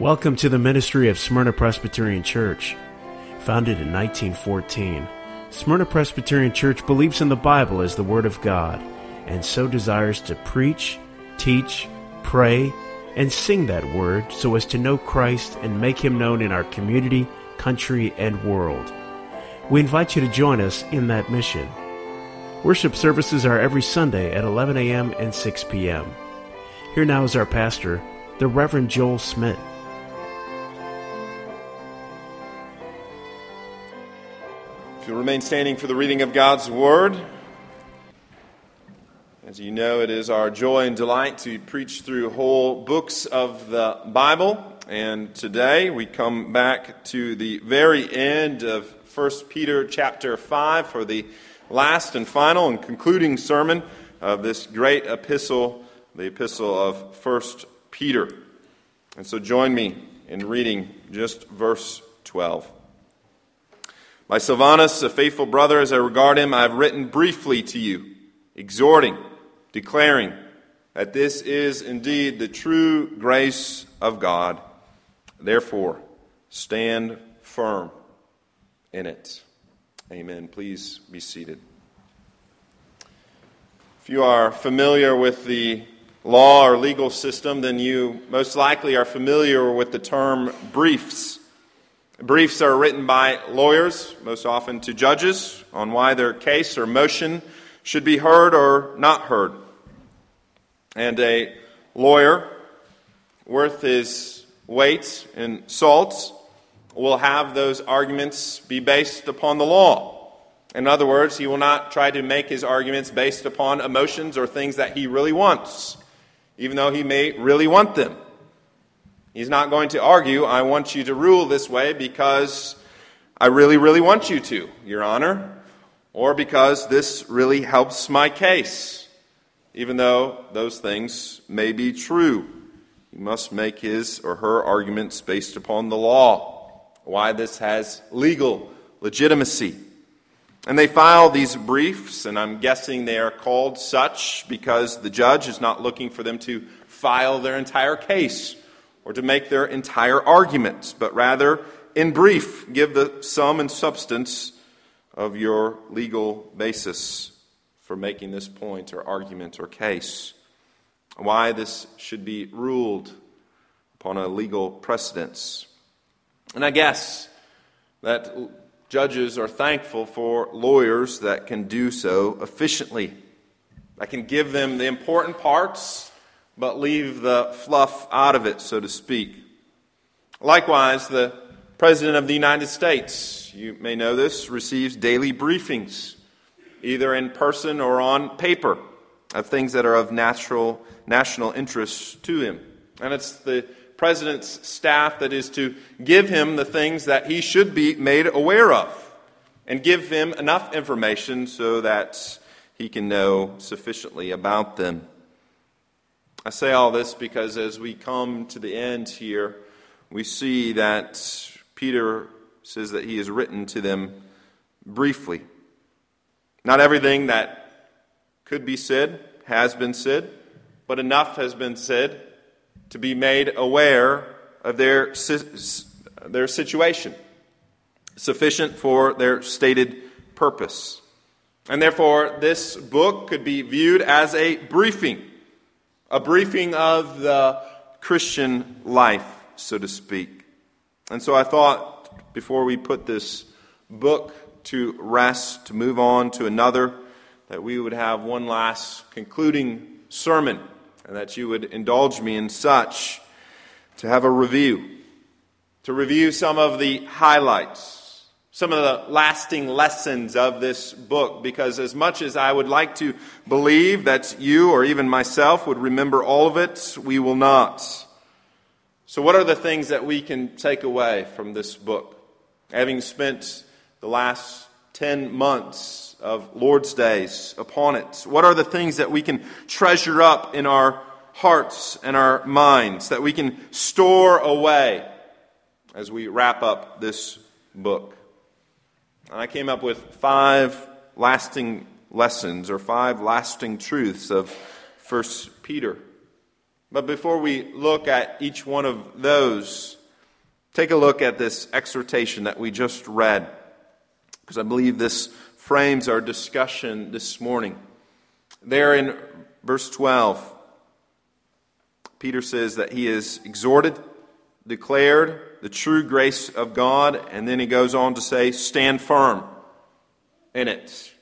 Welcome to the ministry of Smyrna Presbyterian Church. Founded in 1914, Smyrna Presbyterian Church believes in the Bible as the Word of God and so desires to preach, teach, pray, and sing that Word so as to know Christ and make Him known in our community, country, and world. We invite you to join us in that mission. Worship services are every Sunday at 11 a.m. and 6 p.m. Here now is our pastor, the Reverend Joel Smith. Remain standing for the reading of God's Word. As you know, it is our joy and delight to preach through whole books of the Bible. And today we come back to the very end of 1 Peter chapter 5 for the last and final and concluding sermon of this great epistle, the epistle of 1 Peter. And so join me in reading just verse 12. By Silvanus, a faithful brother, as I regard him, I have written briefly to you, exhorting, declaring that this is indeed the true grace of God. Therefore, stand firm in it. Amen. Please be seated. If you are familiar with the law or legal system, then you most likely are familiar with the term briefs. Briefs are written by lawyers, most often to judges, on why their case or motion should be heard or not heard. And a lawyer, worth his weight in salt, will have those arguments be based upon the law. In other words, he will not try to make his arguments based upon emotions or things that he really wants, even though he may really want them. He's not going to argue, I want you to rule this way because I really, really want you to, Your Honor, or because this really helps my case, even though those things may be true. He must make his or her arguments based upon the law, why this has legal legitimacy. And they file these briefs, and I'm guessing they are called such because the judge is not looking for them to file their entire case or to make their entire argument, but rather, in brief, give the sum and substance of your legal basis for making this point or argument or case. Why this should be ruled upon a legal precedence. And I guess that judges are thankful for lawyers that can do so efficiently, that can give them the important parts but leave the fluff out of it, so to speak. Likewise, the President of the United States, you may know this, receives daily briefings, either in person or on paper, of things that are of natural, national interest to him. And it's the President's staff that is to give him the things that he should be made aware of and give him enough information so that he can know sufficiently about them. I say all this because as we come to the end here, we see that Peter says that he has written to them briefly. Not everything that could be said has been said, but enough has been said to be made aware of their, their situation, sufficient for their stated purpose. And therefore, this book could be viewed as a briefing a briefing of the Christian life, so to speak. And so I thought before we put this book to rest, to move on to another, that we would have one last concluding sermon, and that you would indulge me in such to have a review, to review some of the highlights some of the lasting lessons of this book because, as much as I would like to believe that you or even myself would remember all of it, we will not. So, what are the things that we can take away from this book? Having spent the last 10 months of Lord's days upon it, what are the things that we can treasure up in our hearts and our minds, that we can store away as we wrap up this book? And I came up with five lasting lessons or five lasting truths of 1 Peter. But before we look at each one of those, take a look at this exhortation that we just read, because I believe this frames our discussion this morning. There in verse 12, Peter says that he is exhorted, declared the true grace of God, and then he goes on to say, stand firm in it.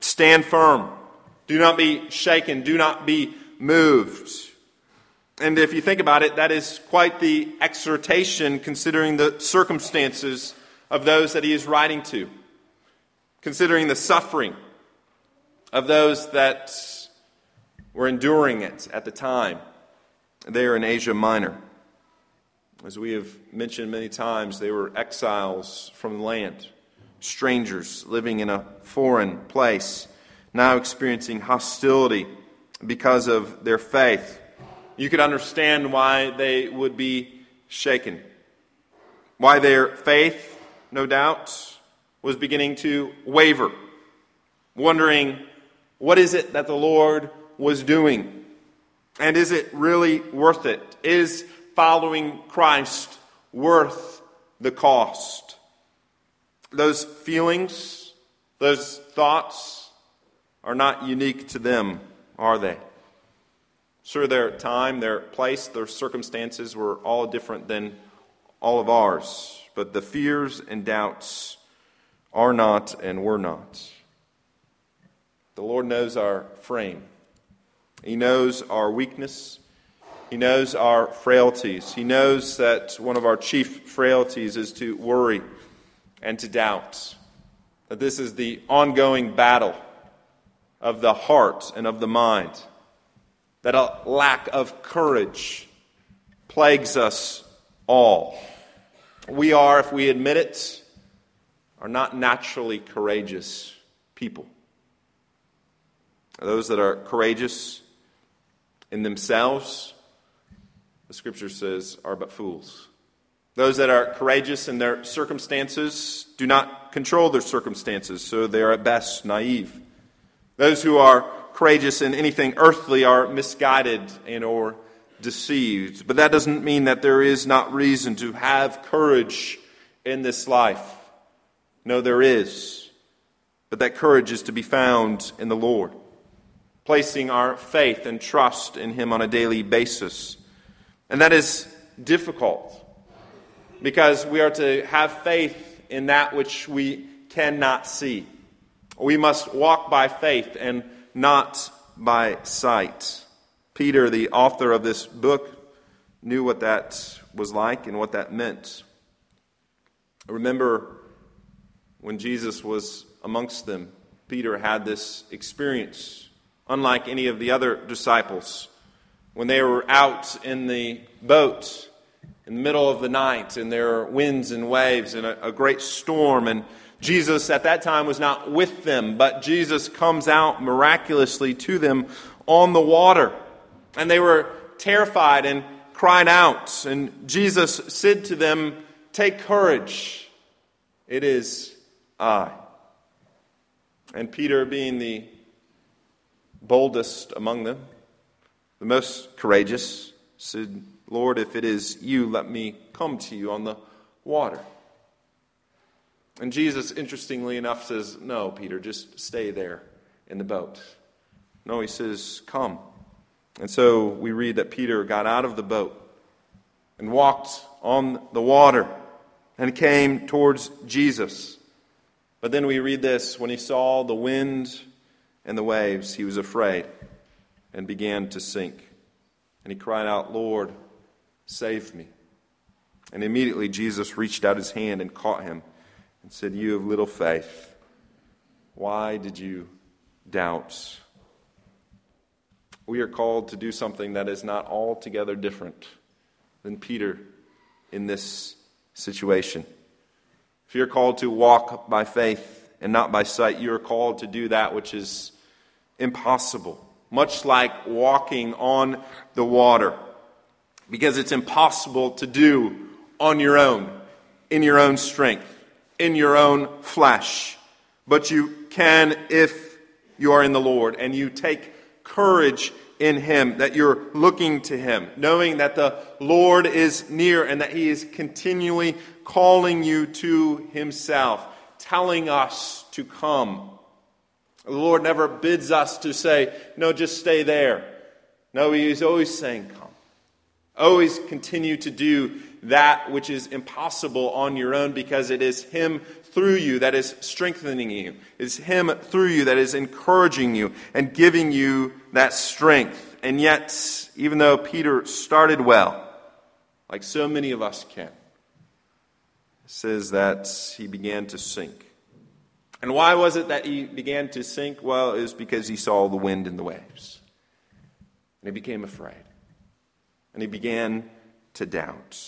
Stand firm. Do not be shaken. Do not be moved. And if you think about it, that is quite the exhortation considering the circumstances of those that he is writing to, considering the suffering of those that were enduring it at the time there in Asia Minor. As we have mentioned many times, they were exiles from the land, strangers living in a foreign place, now experiencing hostility because of their faith. You could understand why they would be shaken, why their faith, no doubt, was beginning to waver, wondering what is it that the Lord was doing? And is it really worth it? Is following Christ worth the cost? Those feelings, those thoughts are not unique to them, are they? Sure, their time, their place, their circumstances were all different than all of ours, but the fears and doubts are not and were not. The Lord knows our frame. He knows our weakness. He knows our frailties. He knows that one of our chief frailties is to worry and to doubt. That this is the ongoing battle of the heart and of the mind. That a lack of courage plagues us all. We are, if we admit it, are not naturally courageous people. Those that are courageous in themselves, the scripture says, are but fools. Those that are courageous in their circumstances do not control their circumstances, so they are at best naive. Those who are courageous in anything earthly are misguided and or deceived. But that doesn't mean that there is not reason to have courage in this life. No, there is. But that courage is to be found in the Lord placing our faith and trust in Him on a daily basis. And that is difficult because we are to have faith in that which we cannot see. We must walk by faith and not by sight. Peter, the author of this book, knew what that was like and what that meant. I remember when Jesus was amongst them, Peter had this experience unlike any of the other disciples. When they were out in the boat in the middle of the night, and there are winds and waves and a, a great storm, and Jesus at that time was not with them, but Jesus comes out miraculously to them on the water. And they were terrified and cried out. And Jesus said to them, Take courage, it is I. And Peter, being the boldest among them, the most courageous, said, Lord, if it is you, let me come to you on the water. And Jesus, interestingly enough, says, No, Peter, just stay there in the boat. No, he says, Come. And so we read that Peter got out of the boat and walked on the water and came towards Jesus. But then we read this when he saw the wind and the waves, he was afraid and began to sink. And he cried out, Lord, save me. And immediately Jesus reached out his hand and caught him and said, You have little faith. Why did you doubt? We are called to do something that is not altogether different than Peter in this situation. If you're called to walk by faith and not by sight, you are called to do that which is impossible, much like walking on the water, because it's impossible to do on your own, in your own strength, in your own flesh. But you can if you are in the Lord and you take courage in Him, that you're looking to Him, knowing that the Lord is near and that He is continually calling you to Himself, telling us to come. The Lord never bids us to say, no, just stay there. No, He is always saying, come. Always continue to do that which is impossible on your own because it is Him through you that is strengthening you. It's Him through you that is encouraging you and giving you that strength. And yet, even though Peter started well, like so many of us can, says that he began to sink. And why was it that he began to sink? Well, it was because he saw the wind and the waves. And he became afraid. And he began to doubt.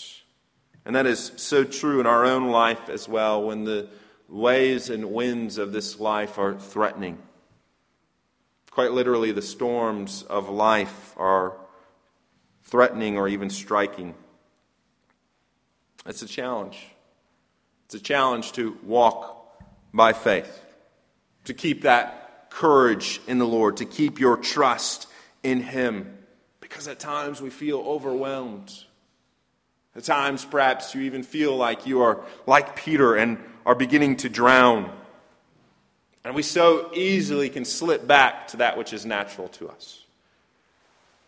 And that is so true in our own life as well when the waves and winds of this life are threatening. Quite literally, the storms of life are threatening or even striking. It's a challenge. It's a challenge to walk by faith, to keep that courage in the Lord, to keep your trust in Him, because at times we feel overwhelmed. At times, perhaps, you even feel like you are like Peter and are beginning to drown. And we so easily can slip back to that which is natural to us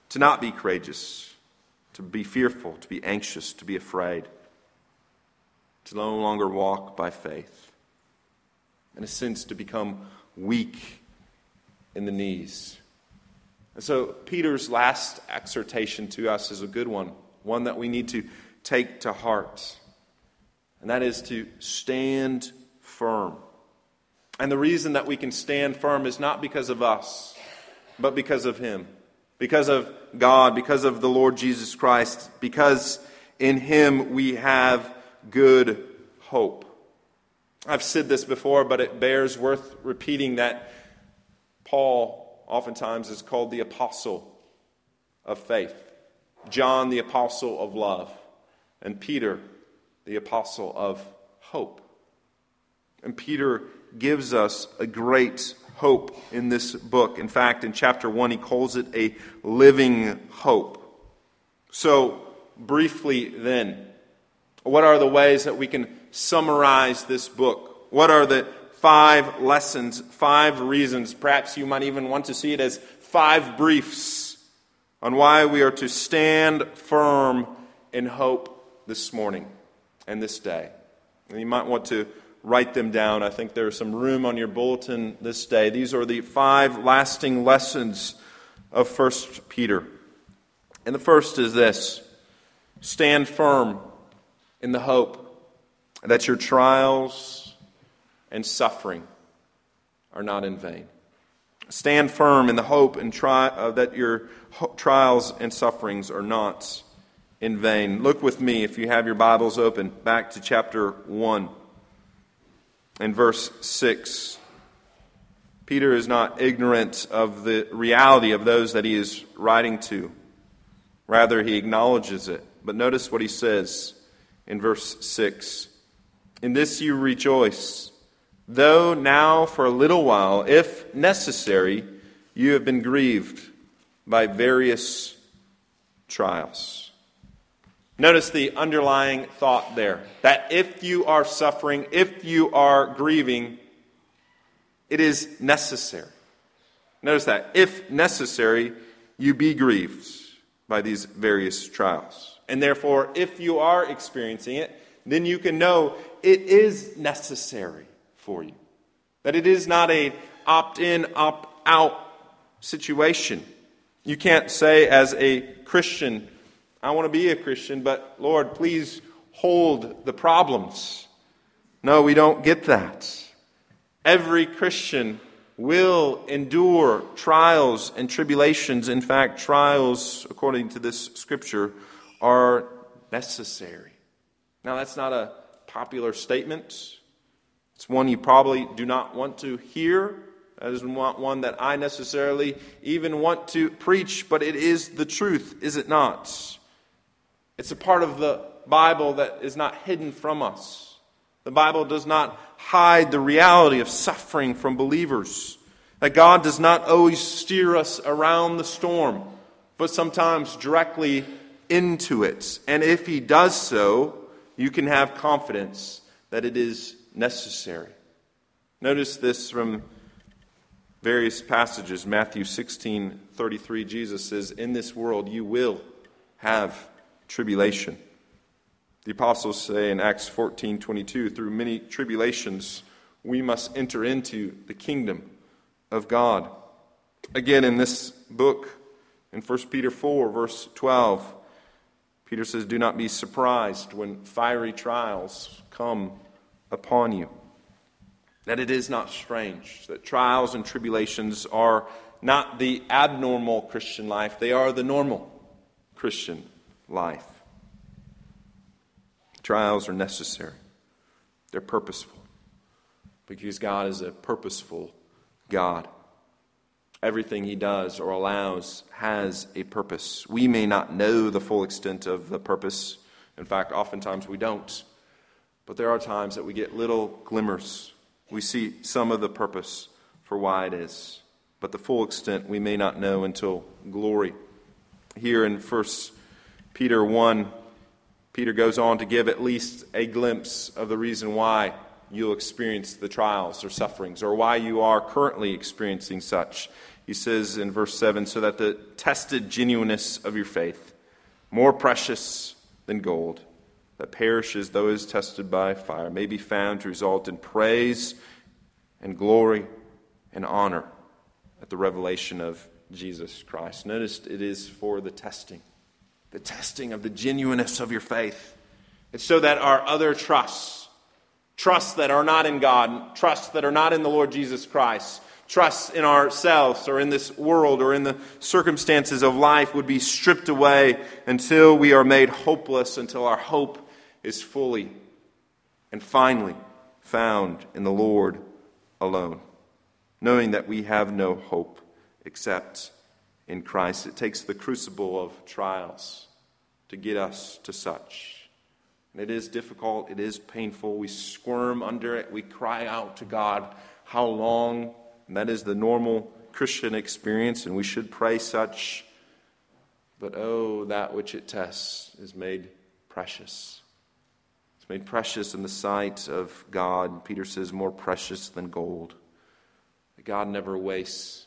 to not be courageous, to be fearful, to be anxious, to be afraid, to no longer walk by faith. In a sense, to become weak in the knees. And so, Peter's last exhortation to us is a good one, one that we need to take to heart, and that is to stand firm. And the reason that we can stand firm is not because of us, but because of Him, because of God, because of the Lord Jesus Christ, because in Him we have good hope. I've said this before, but it bears worth repeating that Paul oftentimes is called the apostle of faith, John, the apostle of love and Peter, the apostle of hope. And Peter gives us a great hope in this book. In fact, in chapter 1, he calls it a living hope. So, briefly then, what are the ways that we can summarize this book? What are the five lessons, five reasons? Perhaps you might even want to see it as five briefs on why we are to stand firm in hope this morning and this day. And you might want to write them down. I think there's some room on your bulletin this day. These are the five lasting lessons of 1 Peter. And the first is this stand firm in the hope that your trials and suffering are not in vain. Stand firm in the hope and try, uh, that your ho- trials and sufferings are not in vain. Look with me, if you have your Bibles open, back to chapter 1 and verse 6. Peter is not ignorant of the reality of those that he is writing to. Rather, he acknowledges it. But notice what he says in verse 6 In this you rejoice, though now for a little while, if necessary, you have been grieved by various trials. Notice the underlying thought there that if you are suffering, if you are grieving, it is necessary. Notice that. If necessary, you be grieved by these various trials. And therefore, if you are experiencing it, then you can know it is necessary for you. That it is not a opt in, opt out situation. You can't say, as a Christian, I want to be a Christian, but Lord, please hold the problems. No, we don't get that. Every Christian will endure trials and tribulations. In fact, trials, according to this scripture, are necessary. Now, that's not a popular statement. It's one you probably do not want to hear. That is not one that I necessarily even want to preach, but it is the truth, is it not? It's a part of the Bible that is not hidden from us. The Bible does not hide the reality of suffering from believers. That God does not always steer us around the storm. but sometimes directly into it. And if he does so, you can have confidence that it is necessary. Notice this from various passages. Matthew 16 33, Jesus says, In this world you will have tribulation. The apostles say in Acts 14 22, through many tribulations, we must enter into the kingdom of God. Again, in this book, in 1 Peter 4, verse 12, Peter says, Do not be surprised when fiery trials come upon you. That it is not strange, that trials and tribulations are not the abnormal Christian life, they are the normal Christian life. Trials are necessary, they're purposeful, because God is a purposeful God. Everything he does or allows has a purpose. We may not know the full extent of the purpose. In fact, oftentimes we don't. But there are times that we get little glimmers. We see some of the purpose for why it is. But the full extent we may not know until glory. Here in 1 Peter 1, Peter goes on to give at least a glimpse of the reason why you'll experience the trials or sufferings, or why you are currently experiencing such. He says in verse 7 so that the tested genuineness of your faith, more precious than gold, that perishes though it is tested by fire, may be found to result in praise and glory and honor at the revelation of Jesus Christ. Notice it is for the testing, the testing of the genuineness of your faith. It's so that our other trusts, trusts that are not in God, trusts that are not in the Lord Jesus Christ, trusts in ourselves or in this world or in the circumstances of life would be stripped away until we are made hopeless, until our hope is fully and finally found in the Lord alone. Knowing that we have no hope except in Christ. It takes the crucible of trials to get us to such. And it is difficult, it is painful. We squirm under it, we cry out to God, How long? And that is the normal Christian experience, and we should pray such. But oh, that which it tests is made precious. It's made precious in the sight of God. Peter says, more precious than gold. God never wastes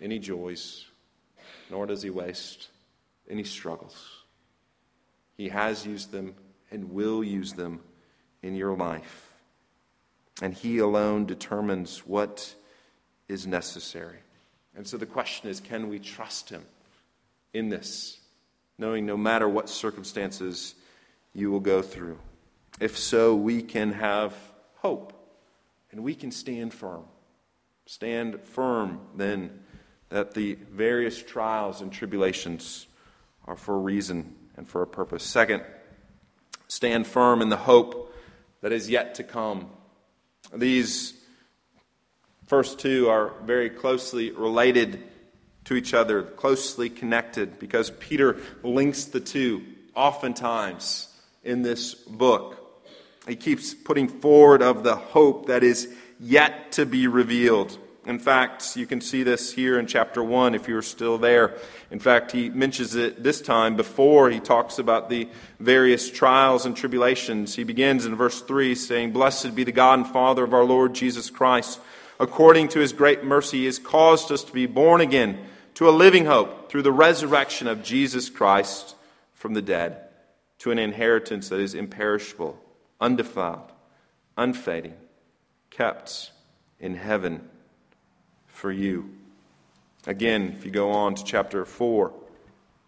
any joys, nor does he waste any struggles. He has used them and will use them in your life. And He alone determines what is necessary. And so the question is can we trust Him in this, knowing no matter what circumstances you will go through? If so, we can have hope and we can stand firm. Stand firm then that the various trials and tribulations are for a reason and for a purpose. Second, Stand firm in the hope that is yet to come. These first two are very closely related to each other, closely connected, because Peter links the two oftentimes in this book. He keeps putting forward of the hope that is yet to be revealed. In fact, you can see this here in chapter 1 if you're still there. In fact, he mentions it this time before he talks about the various trials and tribulations. He begins in verse 3 saying, Blessed be the God and Father of our Lord Jesus Christ. According to his great mercy, he has caused us to be born again to a living hope through the resurrection of Jesus Christ from the dead, to an inheritance that is imperishable, undefiled, unfading, kept in heaven for you. Again, if you go on to chapter 4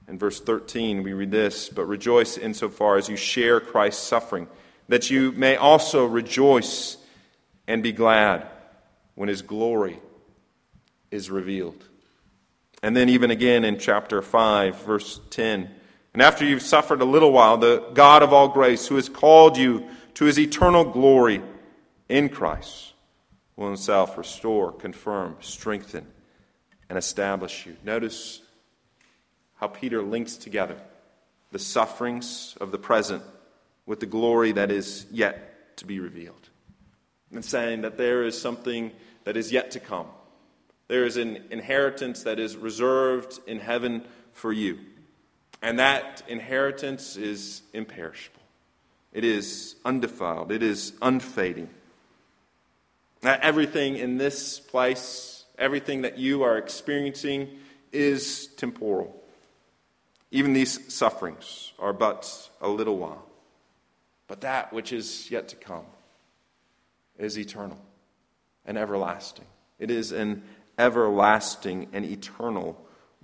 and verse 13, we read this But rejoice insofar as you share Christ's suffering, that you may also rejoice and be glad when his glory is revealed. And then, even again in chapter 5, verse 10. And after you've suffered a little while, the God of all grace, who has called you to his eternal glory in Christ, will himself restore, confirm, strengthen, and establish you. Notice how Peter links together the sufferings of the present with the glory that is yet to be revealed. And saying that there is something that is yet to come. There is an inheritance that is reserved in heaven for you. And that inheritance is imperishable, it is undefiled, it is unfading. That everything in this place, everything that you are experiencing, is temporal. Even these sufferings are but a little while. But that which is yet to come is eternal and everlasting. It is an everlasting and eternal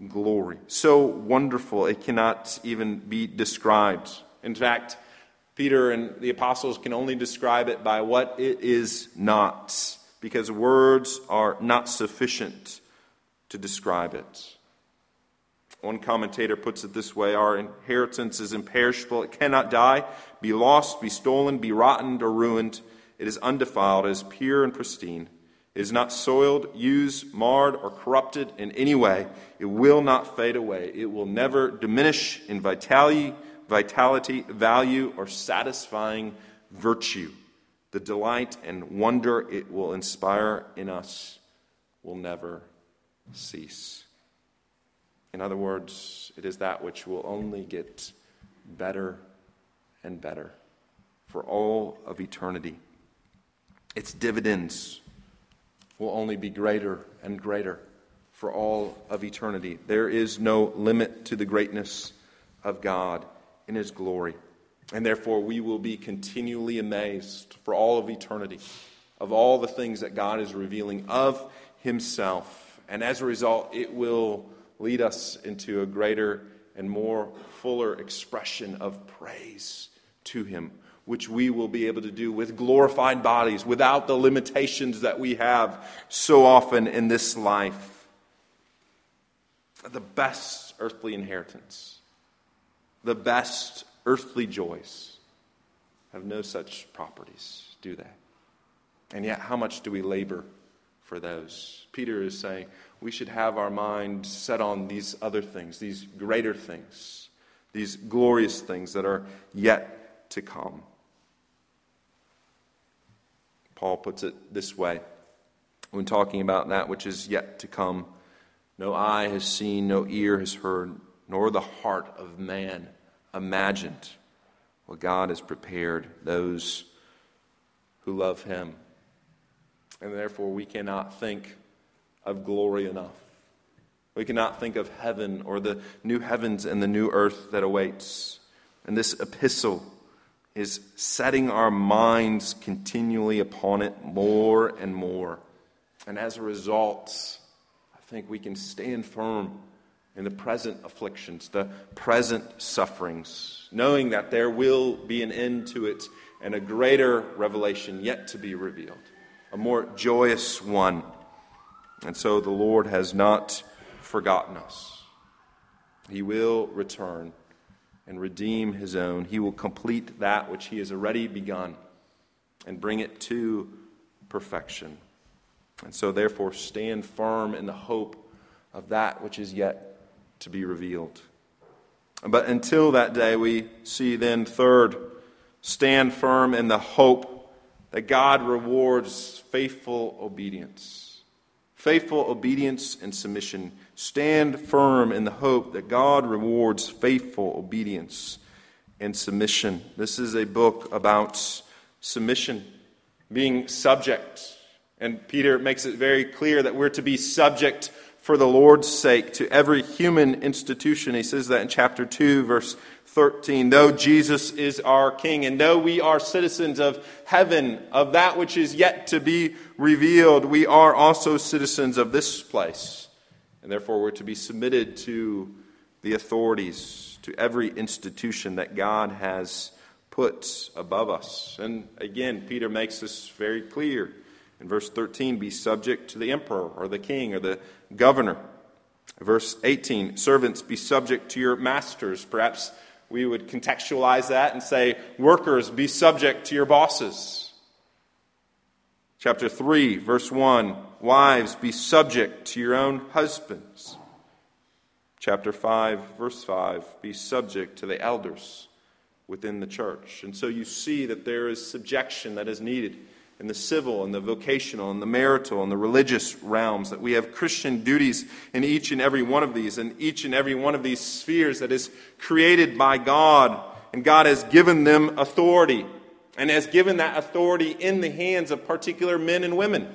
glory. So wonderful, it cannot even be described. In fact, Peter and the apostles can only describe it by what it is not, because words are not sufficient to describe it. One commentator puts it this way Our inheritance is imperishable. It cannot die, be lost, be stolen, be rotten, or ruined. It is undefiled, it is pure and pristine. It is not soiled, used, marred, or corrupted in any way. It will not fade away. It will never diminish in vitality, vitality, value, or satisfying virtue. The delight and wonder it will inspire in us will never cease. In other words, it is that which will only get better and better for all of eternity. Its dividends will only be greater and greater for all of eternity. There is no limit to the greatness of God in His glory. And therefore, we will be continually amazed for all of eternity of all the things that God is revealing of Himself. And as a result, it will lead us into a greater and more fuller expression of praise to Him, which we will be able to do with glorified bodies without the limitations that we have so often in this life. The best earthly inheritance, the best earthly joys have no such properties, do they? And yet, how much do we labor for those? Peter is saying, we should have our mind set on these other things, these greater things, these glorious things that are yet to come. Paul puts it this way when talking about that which is yet to come no eye has seen, no ear has heard, nor the heart of man imagined what God has prepared those who love him. And therefore, we cannot think of glory enough. We cannot think of heaven or the new heavens and the new earth that awaits. And this epistle is setting our minds continually upon it more and more. And as a result, I think we can stand firm in the present afflictions, the present sufferings, knowing that there will be an end to it and a greater revelation yet to be revealed, a more joyous one. And so the Lord has not forgotten us. He will return and redeem his own. He will complete that which he has already begun and bring it to perfection. And so, therefore, stand firm in the hope of that which is yet to be revealed. But until that day, we see then, third, stand firm in the hope that God rewards faithful obedience faithful obedience and submission. Stand firm in the hope that God rewards faithful obedience and submission. This is a book about submission, being subject. And Peter makes it very clear that we're to be subject for the Lord's sake to every human institution. He says that in chapter 2, verse 13. Though Jesus is our King, and though we are citizens of heaven, of that which is yet to be revealed, we are also citizens of this place. And therefore, we're to be submitted to the authorities, to every institution that God has put above us. And again, Peter makes this very clear. In verse 13, be subject to the emperor or the king or the governor. Verse 18, servants, be subject to your masters. Perhaps we would contextualize that and say, workers, be subject to your bosses. Chapter 3, verse 1 Wives, be subject to your own husbands. Chapter 5, verse 5 Be subject to the elders within the church. And so you see that there is subjection that is needed in the civil and the vocational and the marital and the religious realms, that we have Christian duties in each and every one of these, and each and every one of these spheres that is created by God, and God has given them authority, and has given that authority in the hands of particular men and women.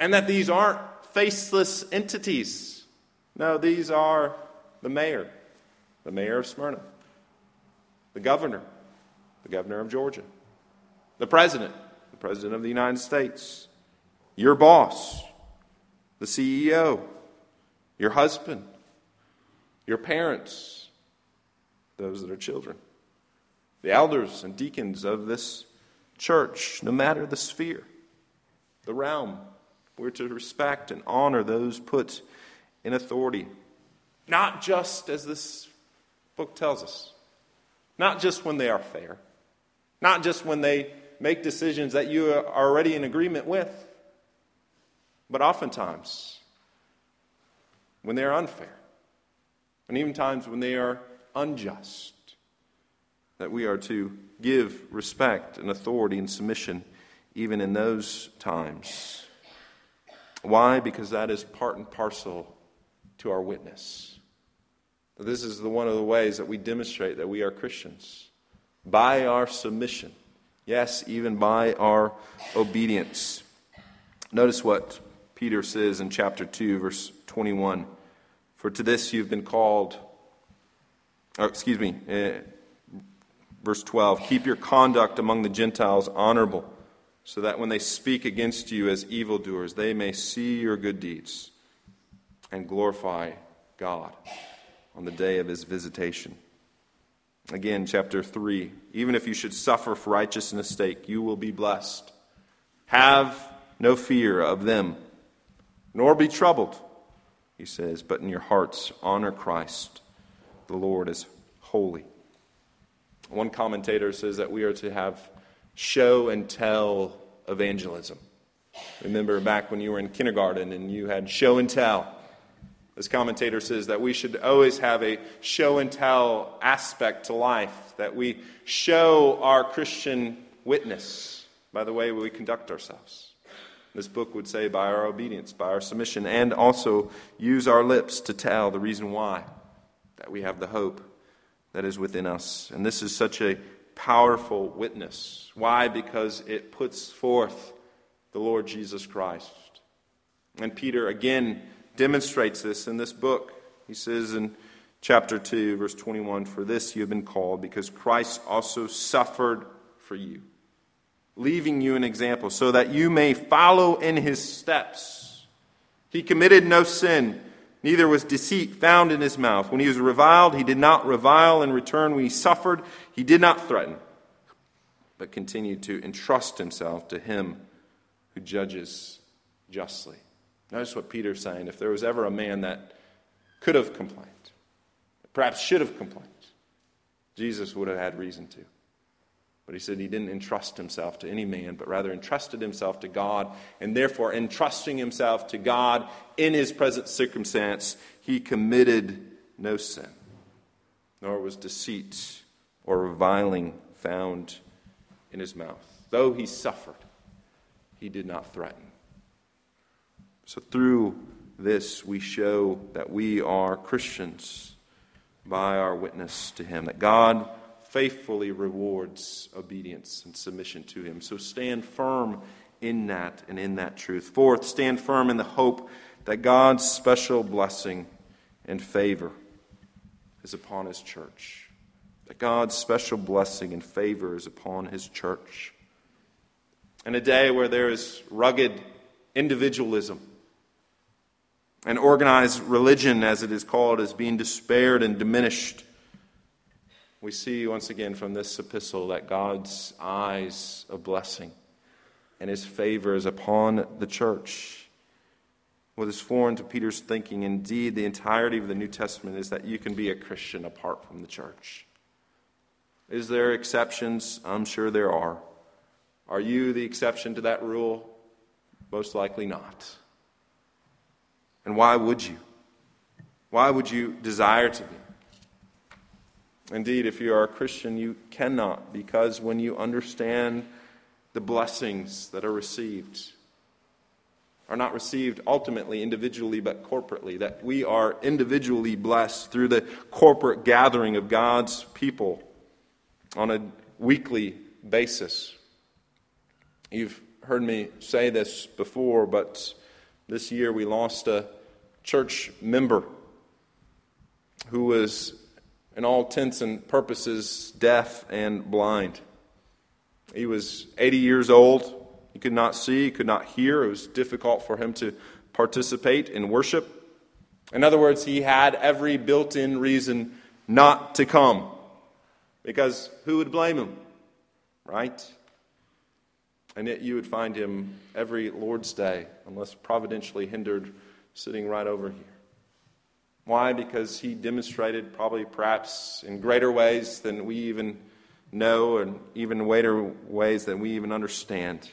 And that these aren't faceless entities. No, these are the mayor, the mayor of Smyrna, the governor, the governor of Georgia, the president, president of the United States, your boss, the CEO, your husband, your parents, those that are children, the elders and deacons of this church, no matter the sphere, the realm. We're to respect and honor those put in authority. Not just as this book tells us, not just when they are fair, not just when they make decisions that you are already in agreement with, but oftentimes when they are unfair, and even times when they are unjust, that we are to give respect and authority and submission even in those times. Why? Because that is part and parcel to our witness. This is the, one of the ways that we demonstrate that we are Christians by our submission. Yes, even by our obedience. Notice what Peter says in chapter 2, verse 21. For to this you've been called, or excuse me, uh, verse 12. Keep your conduct among the Gentiles honorable, so that when they speak against you as evildoers, they may see your good deeds and glorify God on the day of his visitation. Again, chapter 3 Even if you should suffer for righteousness' sake, you will be blessed. Have no fear of them, nor be troubled, he says, but in your hearts honor Christ. The Lord is holy. One commentator says that we are to have show and tell evangelism. Remember back when you were in kindergarten and you had show and tell. This commentator says that we should always have a show and tell aspect to life, that we show our Christian witness by the way we conduct ourselves. This book would say by our obedience, by our submission, and also use our lips to tell the reason why, that we have the hope that is within us. And this is such a powerful witness. Why? Because it puts forth the Lord Jesus Christ. And Peter again demonstrates this in this book. He says in chapter 2, verse 21 For this you have been called, because Christ also suffered for you, leaving you an example, so that you may follow in his steps. He committed no sin, neither was deceit found in his mouth. When he was reviled, he did not revile in return. When he suffered, he did not threaten, but continued to entrust himself to him who judges justly. Notice what Peter's saying. If there was ever a man that could have complained, perhaps should have complained, Jesus would have had reason to. But he said he didn't entrust himself to any man, but rather entrusted himself to God. And therefore, entrusting himself to God in his present circumstance, he committed no sin, nor was deceit or reviling found in his mouth. Though he suffered, he did not threaten. So, through this, we show that we are Christians by our witness to Him, that God faithfully rewards obedience and submission to Him. So, stand firm in that and in that truth. Fourth, stand firm in the hope that God's special blessing and favor is upon His church. That God's special blessing and favor is upon His church. In a day where there is rugged individualism, and organized religion, as it is called, is being despaired and diminished. We see once again from this epistle that God's eyes of blessing and his favor is upon the church. What is foreign to Peter's thinking, indeed, the entirety of the New Testament, is that you can be a Christian apart from the church. Is there exceptions? I'm sure there are. Are you the exception to that rule? Most likely not. And why would you? Why would you desire to be? Indeed, if you are a Christian, you cannot, because when you understand the blessings that are received are not received ultimately individually but corporately, that we are individually blessed through the corporate gathering of God's people on a weekly basis. You've heard me say this before, but this year we lost a church member who was, in all intents and purposes, deaf and blind. He was 80 years old. He could not see, he could not hear. It was difficult for him to participate in worship. In other words, he had every built in reason not to come. Because who would blame him? Right? And yet you would find him every Lord's Day, unless providentially hindered, sitting right over here. Why? Because he demonstrated, probably perhaps in greater ways than we even know, and even greater ways than we even understand,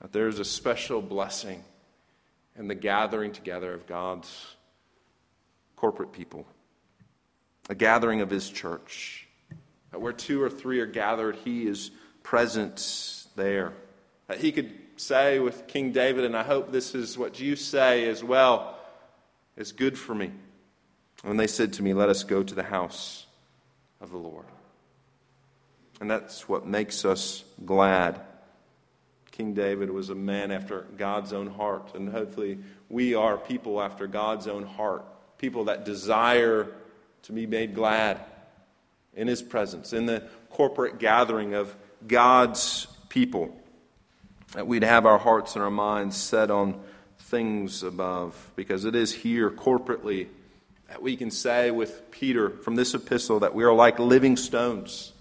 that there's a special blessing in the gathering together of God's corporate people, a gathering of his church. That where two or three are gathered, he is present there. That he could say with King David, and I hope this is what you say as well, is good for me. When they said to me, Let us go to the house of the Lord. And that's what makes us glad. King David was a man after God's own heart, and hopefully we are people after God's own heart, people that desire to be made glad in his presence, in the corporate gathering of God's people. That we'd have our hearts and our minds set on things above, because it is here corporately that we can say with Peter from this epistle that we are like living stones,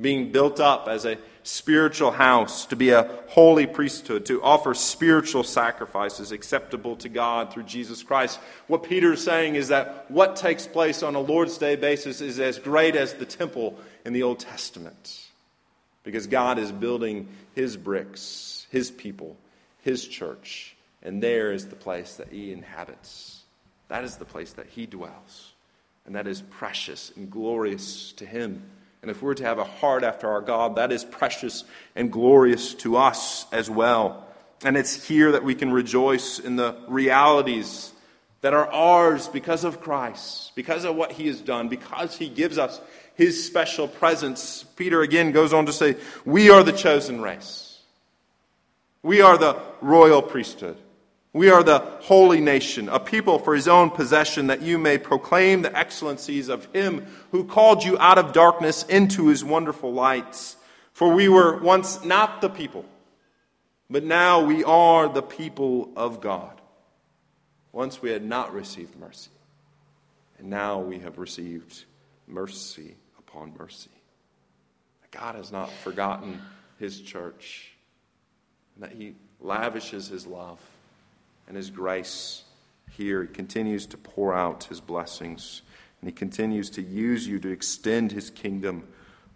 being built up as a spiritual house, to be a holy priesthood, to offer spiritual sacrifices acceptable to God through Jesus Christ. What Peter is saying is that what takes place on a Lord's Day basis is as great as the temple in the Old Testament. Because God is building his bricks, his people, his church, and there is the place that he inhabits. That is the place that he dwells. And that is precious and glorious to him. And if we're to have a heart after our God, that is precious and glorious to us as well. And it's here that we can rejoice in the realities that are ours because of Christ, because of what he has done, because he gives us his special presence. Peter again goes on to say, We are the chosen race. We are the royal priesthood. We are the holy nation, a people for his own possession, that you may proclaim the excellencies of him who called you out of darkness into his wonderful lights. For we were once not the people, but now we are the people of God. Once we had not received mercy, and now we have received mercy upon mercy. God has not forgotten his church, and that he lavishes his love and his grace here. He continues to pour out his blessings, and he continues to use you to extend his kingdom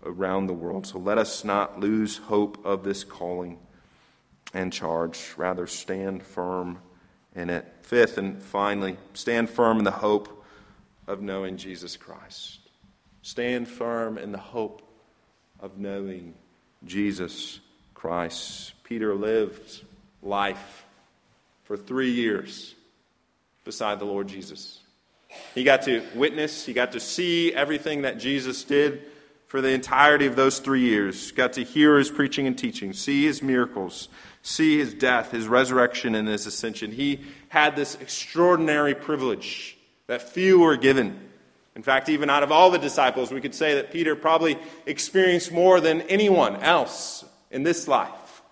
around the world. So let us not lose hope of this calling and charge. Rather, stand firm in it. Fifth and finally, stand firm in the hope of knowing Jesus Christ. Stand firm in the hope of knowing Jesus Christ. Peter lived life for three years beside the Lord Jesus. He got to witness, he got to see everything that Jesus did for the entirety of those three years. Got to hear his preaching and teaching, see his miracles, see his death, his resurrection, and his ascension. He had this extraordinary privilege that few were given. In fact, even out of all the disciples, we could say that Peter probably experienced more than anyone else in this life.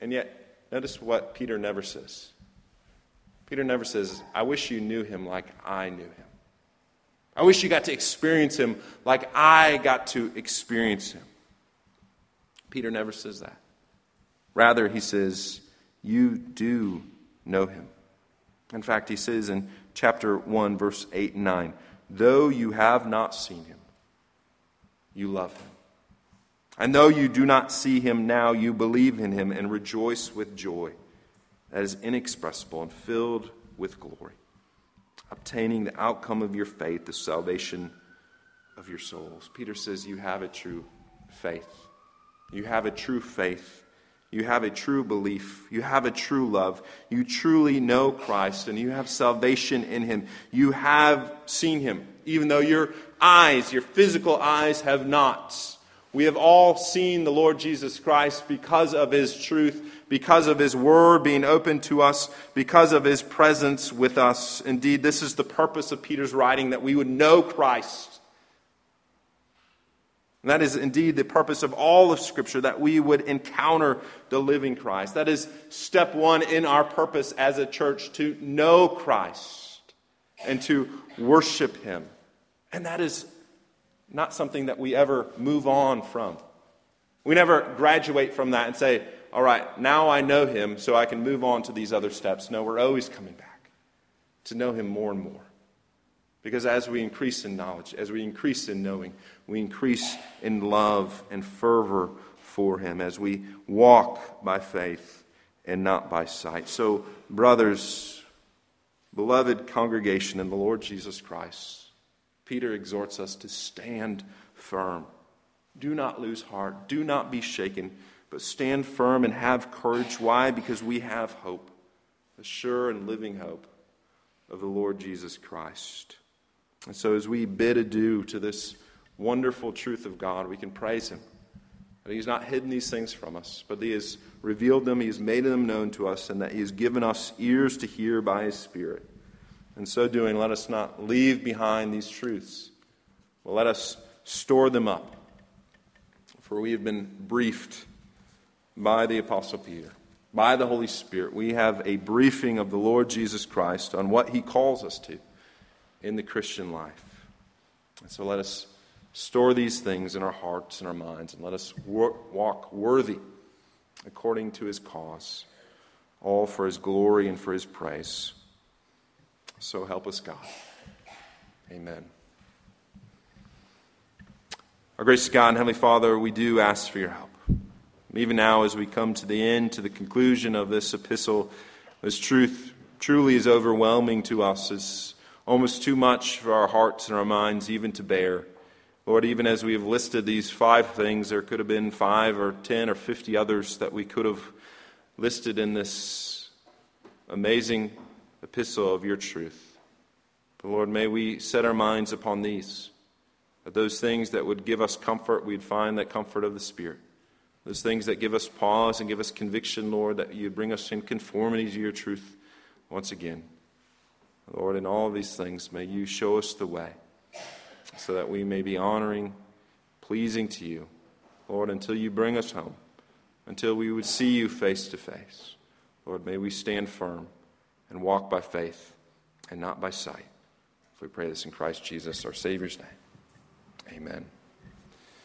And yet, Notice what Peter never says. Peter never says, I wish you knew him like I knew him. I wish you got to experience him like I got to experience him. Peter never says that. Rather, he says, You do know him. In fact, he says in chapter 1, verse 8 and 9, Though you have not seen him, you love him. And though you do not see him now, you believe in him and rejoice with joy that is inexpressible and filled with glory, obtaining the outcome of your faith, the salvation of your souls. Peter says you have a true faith. You have a true faith. You have a true belief. You have a true love. You truly know Christ and you have salvation in Him. You have seen Him, even though your eyes, your physical eyes, have not. We have all seen the Lord Jesus Christ because of His truth, because of His Word being open to us, because of His presence with us. Indeed, this is the purpose of Peter's writing that we would know Christ and that is indeed the purpose of all of Scripture, that we would encounter the living Christ. That is step one in our purpose as a church to know Christ and to worship Him. And that is not something that we ever move on from. We never graduate from that and say, all right, now I know Him, so I can move on to these other steps. No, we're always coming back to know Him more and more. Because as we increase in knowledge, as we increase in knowing, we increase in love and fervor for Him as we walk by faith and not by sight. So, brothers, beloved congregation in the Lord Jesus Christ, Peter exhorts us to stand firm. Do not lose heart. Do not be shaken, but stand firm and have courage. Why? Because we have hope, a sure and living hope of the Lord Jesus Christ. And so, as we bid adieu to this wonderful truth of God, we can praise Him. That He's not hidden these things from us, but He has revealed them, He has made them known to us, and that He has given us ears to hear by His Spirit. In so doing, let us not leave behind these truths, but let us store them up. For we have been briefed by the Apostle Peter, by the Holy Spirit. We have a briefing of the Lord Jesus Christ on what He calls us to in the Christian life. And so let us store these things in our hearts and our minds, and let us walk worthy according to his cause, all for his glory and for his praise. So help us, God. Amen. Our gracious God and Heavenly Father, we do ask for your help. Even now, as we come to the end, to the conclusion of this epistle, this truth truly is overwhelming to us as almost too much for our hearts and our minds even to bear. Lord, even as we have listed these five things, there could have been five or ten or fifty others that we could have listed in this amazing epistle of your truth. But Lord, may we set our minds upon these. That those things that would give us comfort, we'd find that comfort of the Spirit. Those things that give us pause and give us conviction, Lord, that you bring us in conformity to your truth once again. Lord, in all these things, may you show us the way so that we may be honoring, pleasing to you, Lord, until you bring us home, until we would see you face to face. Lord, may we stand firm and walk by faith and not by sight. If we pray this in Christ Jesus, our Savior's name. Amen.